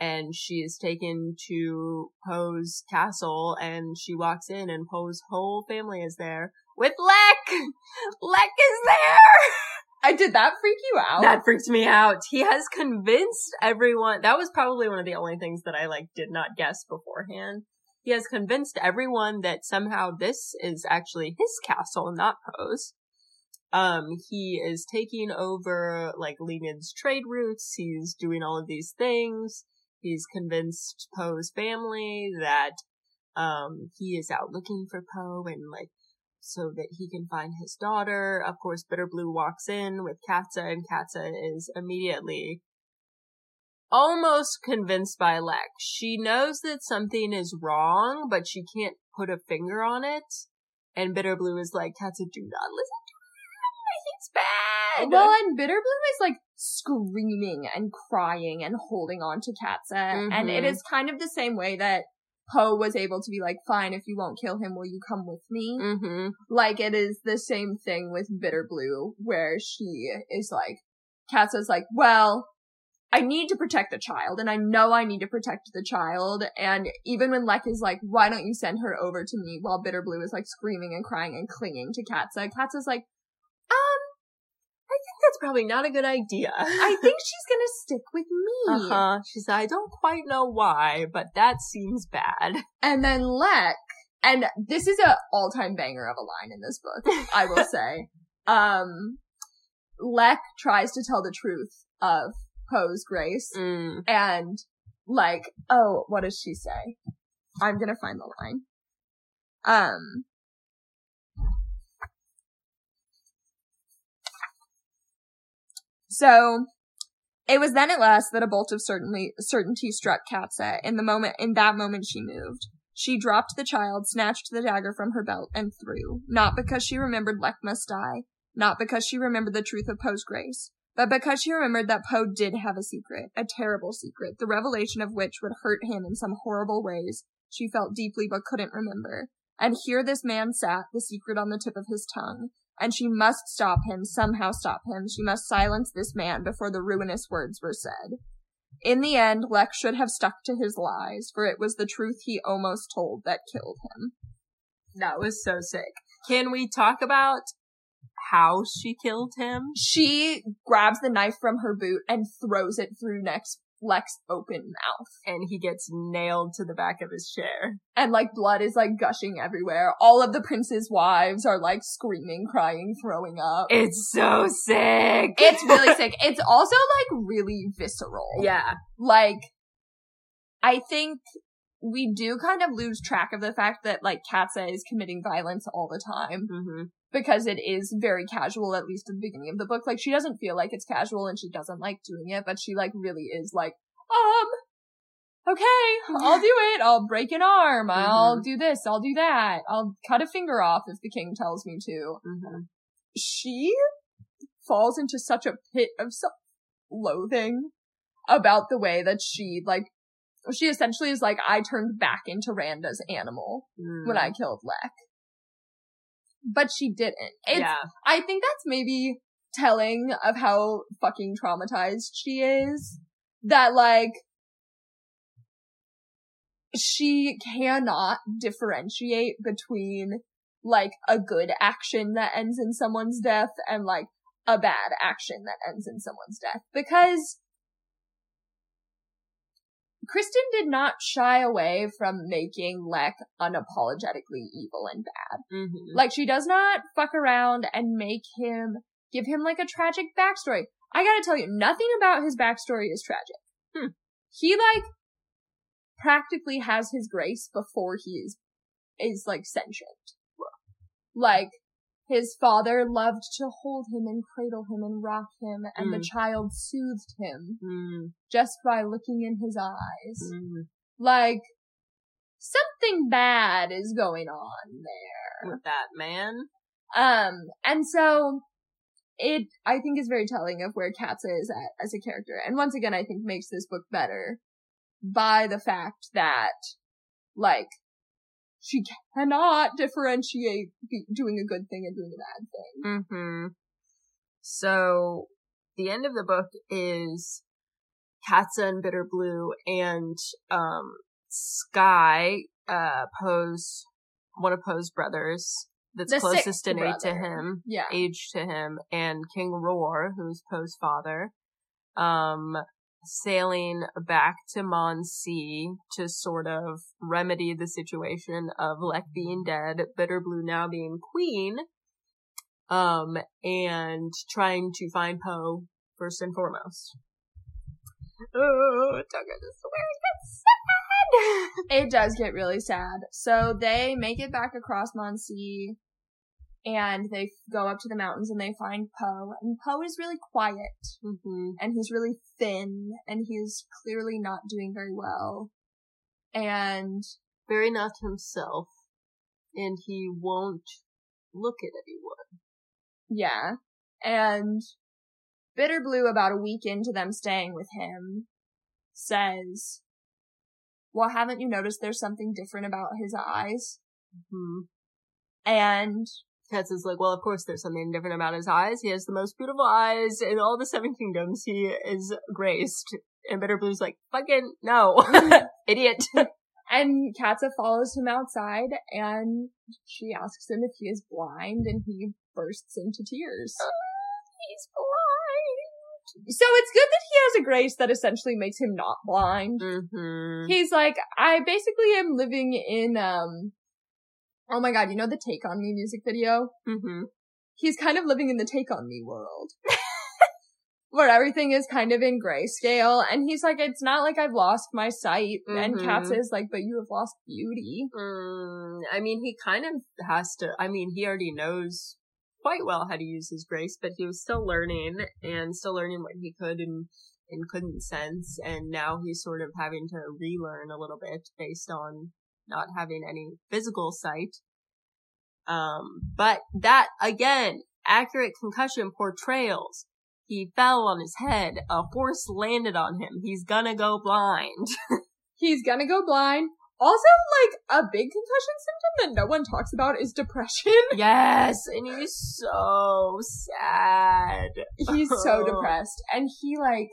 And she is taken to Po's castle and she walks in and Po's whole family is there with Leck! <laughs> Leck is there! <laughs> I did that freak you out? That freaks me out. He has convinced everyone. That was probably one of the only things that I like did not guess beforehand. He has convinced everyone that somehow this is actually his castle, not Po's. Um, he is taking over like Lienid's trade routes. He's doing all of these things. He's convinced Po's family that um he is out looking for Po and like so that he can find his daughter. Of course, Bitterblue walks in with Katsa, and Katsa is immediately almost convinced by Lex. She knows that something is wrong, but she can't put a finger on it. And Bitterblue is like, Katsa, do not listen to him. <laughs> He's bad. well, and Bitterblue is like screaming and crying and holding on to Katsa, and it Mhm. is kind of the same way that Po was able to be like, "Fine, if you won't kill him, will you come with me?" mm-hmm. Like it is the same thing with Bitterblue, where she is like, Katsa's like, well, I need to protect the child and I know I need to protect the child. And even when Leck is like, why don't you send her over to me while Bitterblue is like screaming and crying and clinging to Katsa, Katsa's like, that's probably not a good idea. I think she's gonna stick with me. <laughs> Uh huh. She's. I don't quite know why, but that seems bad. And then Leck, and this is a all-time banger of a line in this book, I will <laughs> say. Um, Leck tries to tell the truth of Po's grace, Mm. and like, oh, what does she say? I'm gonna find the line. Um. So, it was then at last that a bolt of certainly, certainty struck Katsa. In the moment, in that moment she moved. She dropped the child, snatched the dagger from her belt, and threw. Not because she remembered Leck must die. Not because she remembered the truth of Po's grace. But because she remembered that Po did have a secret, a terrible secret, the revelation of which would hurt him in some horrible ways, she felt deeply but couldn't remember. And here this man sat, the secret on the tip of his tongue. And she must stop him, somehow stop him. She must silence this man before the ruinous words were said. In the end, Leck should have stuck to his lies, for it was the truth he almost told that killed him. That was so sick. Can we talk about how she killed him? She grabs the knife from her boot and throws it through next Leck's open mouth. And he gets nailed to the back of his chair. and like blood is like gushing everywhere. All of the prince's wives are like screaming, crying, throwing up. It's so sick. it's really sick. <laughs> It's also like really visceral. yeah. Like, I think we do kind of lose track of the fact that like Katsa is committing violence all the time Mm-hmm. because it is very casual, at least at the beginning of the book. Like she doesn't feel like it's casual and she doesn't like doing it, but she like really is like, um, okay, <laughs> I'll do it. I'll break an arm. I'll do this. I'll do that. I'll cut a finger off if the king tells me to. Mm-hmm. She falls into such a pit of self-loathing about the way that she like, she essentially is like, I turned back into Randa's animal when I hmm. killed Leck. But she didn't. It's, yeah. I think that's maybe telling of how fucking traumatized she is. That like, she cannot differentiate between like a good action that ends in someone's death and like a bad action that ends in someone's death. Because Kristin did not shy away from making Leck unapologetically evil and bad. Mm-hmm. Like she does not fuck around and make him give him like a tragic backstory. I gotta tell you, nothing about his backstory is tragic. Hmm. He like practically has his grace before he is is like sentient. Like his father loved to hold him and cradle him and rock him, and the Mm. child soothed him Mm, just by looking in his eyes. mm. Like something bad is going on there. With that man. Um, and so it, I think, is very telling of where Katsa is at as a character. And once again, I think makes this book better by the fact that, like, she cannot differentiate be- doing a good thing and doing a bad thing. Mm-hmm. So the end of the book is Katsa and Bitterblue and um Skye, uh Po's one of Po's brothers that's The closest in age to him, Yeah. age to him, and King Ror, who's Po's father, um sailing back to Monsea to sort of remedy the situation of Leck being dead, Bitterblue now being queen, um, and trying to find Po first and foremost. Oh, Tucker, this is where it gets sad. It does get really sad. So they make it back across Monsea and they go up to the mountains and they find Po. And Po is really quiet mm-hmm. and he's really thin and he's clearly not doing very well. And Very not himself, and he won't look at anyone. yeah. And Bitterblue, about a week into them staying with him, says, Well, haven't you noticed there's something different about his eyes? hmm And Katz is like, well, of course there's something different about his eyes. He has the most beautiful eyes in all the Seven Kingdoms. He is graced. And Bitterblue's like, fucking no. <laughs> <laughs> Idiot. <laughs> And Katsa follows him outside and she asks him if he is blind and he bursts into tears. He's blind. So it's good that he has a grace that essentially makes him not blind. Mm-hmm. He's like, I basically am living in, um, oh my god, you know the Take On Me music video? Mm-hmm. He's kind of living in the Take On Me world. <laughs> Where everything is kind of in grayscale, and he's like, it's not like I've lost my sight, and Mhm. Katz is like, but you have lost beauty. Mm, I mean, he kind of has to. I mean, he already knows quite well how to use his grace, but he was still learning and still learning what he could and and couldn't sense, and now he's sort of having to relearn a little bit based on not having any physical sight. Um, but that again, accurate concussion portrayals. He fell on his head. A horse landed on him. He's gonna go blind. <laughs> He's gonna go blind. Also, like, a big concussion symptom that no one talks about is depression. <laughs> Yes, and he's so sad. He's so <laughs> depressed, and he, like,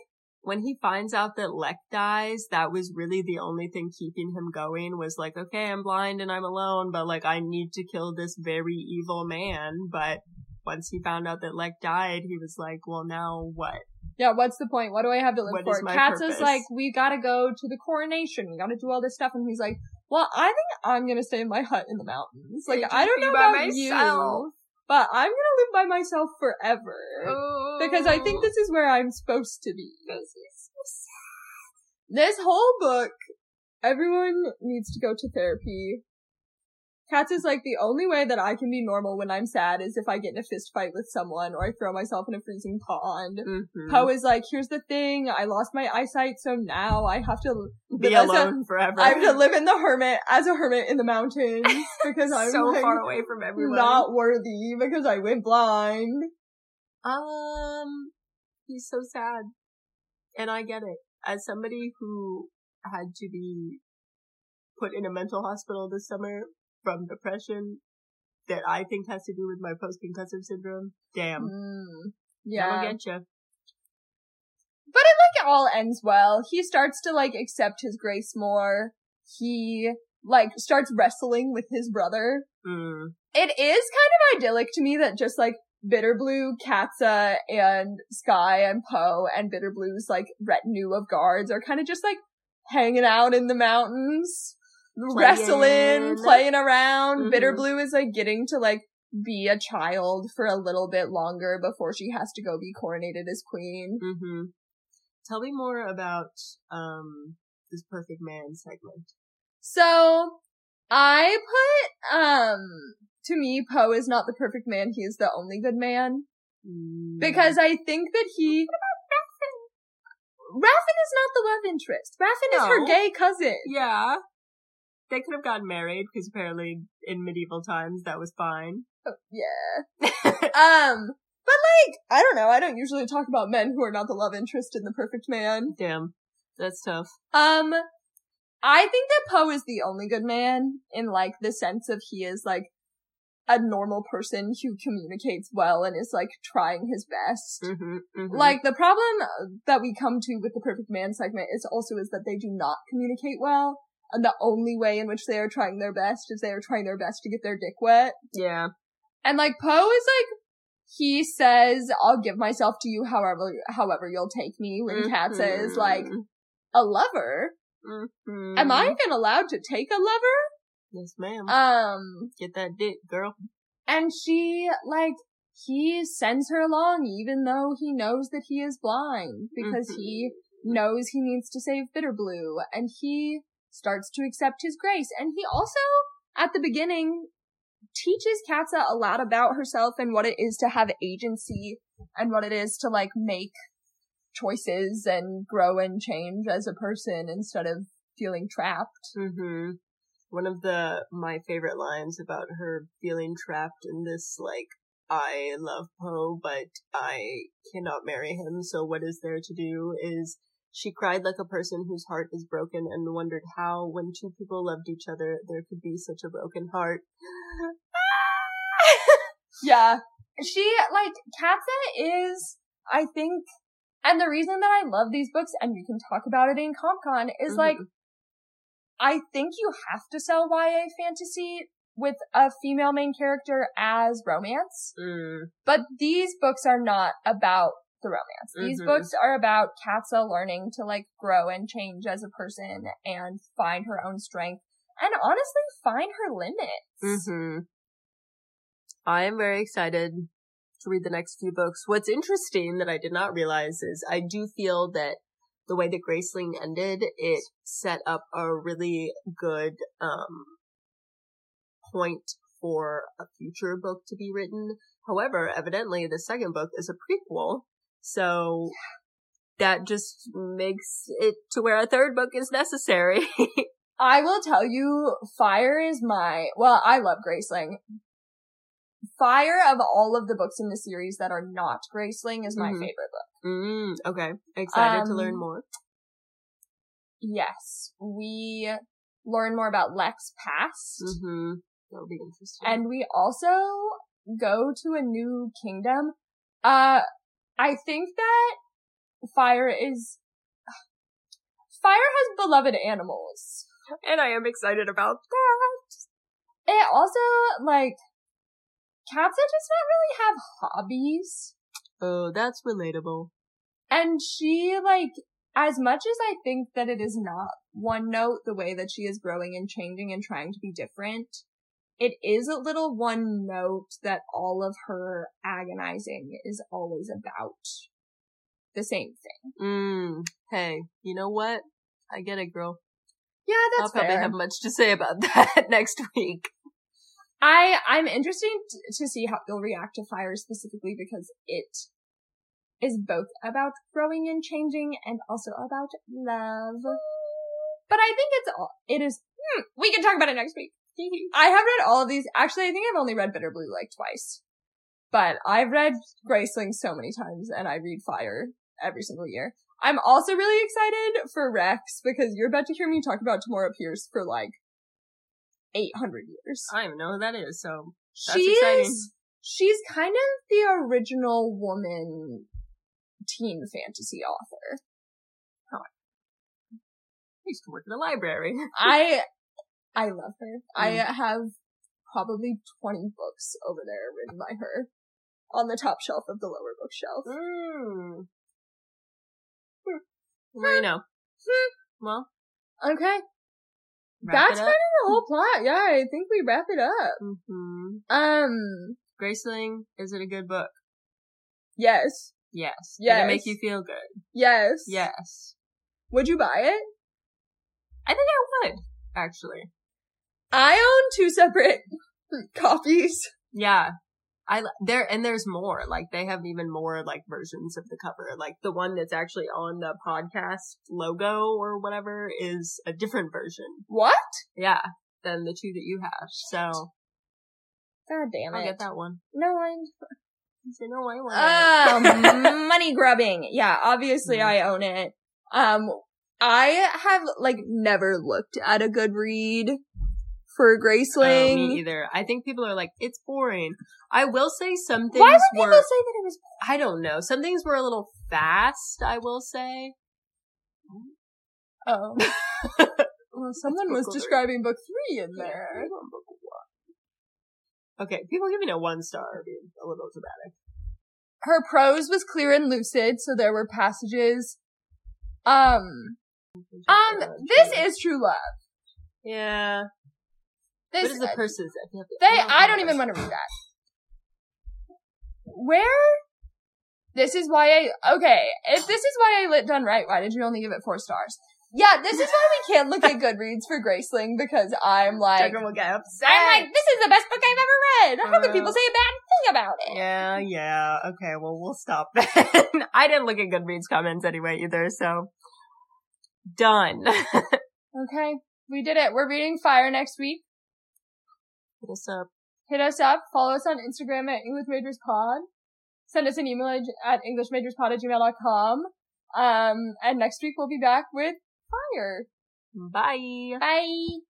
When he finds out that Leck dies, that was really the only thing keeping him going was like, okay, I'm blind and I'm alone, but like I need to kill this very evil man. But once he found out that Leck died, he was like, well now what? yeah, what's the point? What do I have to live What for? Katz purpose? is like, we gotta go to the coronation. We gotta do all this stuff. And he's like, well, I think I'm gonna stay in my hut in the mountains. Like, I don't know about myself. you, but I'm gonna live by myself forever. Because I think this is where I'm supposed to be. This whole book, everyone needs to go to therapy. Katz is like, the only way that I can be normal when I'm sad is if I get in a fist fight with someone or I throw myself in a freezing pond. Mhm. Po is like, here's the thing, I lost my eyesight, so now I have to be live a- alone forever. I have to live in the hermit as a hermit in the mountains <laughs> because I'm so like, far away from everyone. not worthy because I went blind. Um, he's so sad. And I get it. As somebody who had to be put in a mental hospital this summer from depression that I think has to do with my post-concussive syndrome, damn. Mm, Yeah. I'll get you. But it like all ends well. He starts to like accept his grace more. He like starts wrestling with his brother. Mm. It is kind of idyllic to me that just like Bitterblue, Katsa, and Skye and Po and Bitterblue's like retinue of guards are kind of just like hanging out in the mountains, wrestling, Playing. around. Mhm. Bitterblue is like getting to like be a child for a little bit longer before she has to go be coronated as queen. hmm Tell me more about, um, this perfect man segment. So I put um to me Po is not the perfect man, he is the only good man. Mm. Because I think that he Raffin is not the love interest. Raffin is her gay cousin. Yeah. They could have gotten married because apparently in medieval times that was fine. Oh, yeah. <laughs> Um but like, I don't know, I don't usually talk about men who are not the love interest in the perfect man. Damn. That's tough. Um I think that Po is the only good man in like the sense of he is like a normal person who communicates well and is like trying his best. hmm Like the problem that we come to with the perfect man segment is also is that they do not communicate well. And the only way in which they are trying their best is they are trying their best to get their dick wet. yeah. And like Po is like, he says, I'll give myself to you however, however you'll take me. When Kat says like, a lover? Mhm. Am I even allowed to take a lover? Yes, ma'am. Um, Get that dick, girl. and she, like, he sends her along even though he knows that he is blind because he knows he needs to save Bitterblue and he starts to accept his grace. And he also, at the beginning, teaches Katsa a lot about herself and what it is to have agency and what it is to like make choices and grow and change as a person instead of feeling trapped. hmm One of the my favorite lines about her feeling trapped in this like I love Po, but I cannot marry him. So what is there to do? Is she cried like a person whose heart is broken and wondered how, when two people loved each other, there could be such a broken heart. <laughs> Yeah. She, like, Katsa is, I think, and the reason that I love these books, and we can talk about it in CompCon, is Mhm. like, I think you have to sell YA fantasy with a female main character as romance, Mm, but these books are not about the romance. These Mhm. books are about Katsa learning to like grow and change as a person and find her own strength and honestly find her limits. hmm I am very excited to read the next few books. What's interesting that I did not realize is I do feel that the way that Graceling ended, it set up a really good um point for a future book to be written. However, evidently the second book is a prequel, so that just makes it to where a third book is necessary. <laughs> I will tell you, Fire is my, well, I love Graceling. Fire of all of the books in the series that are not Graceling is my Mhm. favorite book. mm, okay. Excited to Um, learn more. Yes, we learn more about Leck's past Mm-hmm. That'll be interesting. and we also go to a new kingdom. Uh, I think that Fire is, Fire has beloved animals. and I am excited about that. It also, like, Katsa does not really have hobbies. Oh, that's relatable. And she, like, as much as I think that it is not one note the way that she is growing and changing and trying to be different, it is a little one note that all of her agonizing is always about the same thing. Mm. Hey, you know what? I get it, girl. Yeah, that's I'll that's probably fair. have much to say about <laughs> that next week. I, I'm interested to see how you'll react to fire specifically because it is both about growing and changing and also about love. But I think it's all, it is, hmm, we can talk about it next week. I have read all of these. Actually, I think I've only read Bitterblue like twice. But I've read Graceling so many times and I read Fire every single year. I'm also really excited for Rex because you're about to hear me talk about Tamora Pierce for like 800 years. I don't even know who that is, so that's She exciting. is, she's kind of the original woman teen fantasy author. Oh, I used to work in a library. I, <laughs> I love her. I Mm. have probably 20 books over there written by her on the top shelf of the lower bookshelf. Mm. Hmm. Well, you know. Well, Okay. That's kind of the whole plot. Yeah, I think we wrap it up. Mm-hmm. Um, Graceling, is it a good book? yes. Yes. Did it make you feel good? Yes. Yes. Would you buy it? I think I would, actually. I own two separate <laughs> copies. Yeah. I there and there's more. Like they have even more like versions of the cover. Like the one that's actually on the podcast logo or whatever is a different version. What? Yeah, than the two that you have. So God damn I'll it. get that one. No say no, I want it. Um, <laughs> money grubbing. Yeah, obviously Mhm. I own it. Um, I have like never looked at a good for Oh, Graceling. me either. I think people are like, it's boring. I will say some things Why would people were, say that it was? I don't know, some things were a little fast, I will say. Oh, <laughs> well, someone was describing book three in there. Okay, people giving it a one star being a little dramatic. Her prose was clear and lucid, so there were passages. Um, um, this is true love. Yeah. This what is the person's? They, I don't even want to read that. Where? This is why I, okay, if this is why I lit done right, why did you only give it four stars? Yeah, this is why we can't look at Goodreads for Graceling because I'm like, Children will get upset. I'm like, this is the best book I've ever read. How can Uh, people say a bad thing about it? Yeah, yeah. Okay, well, we'll stop then. <laughs> I didn't look at Goodreads comments anyway either, so. Done. <laughs> Okay, we did it. We're reading Fire next week. Us up. Hit us up. Follow us on Instagram at English Majors Pod. Send us an email at englishmajorspod at gmail.com. Um, and next week we'll be back with Fire. Bye. Bye.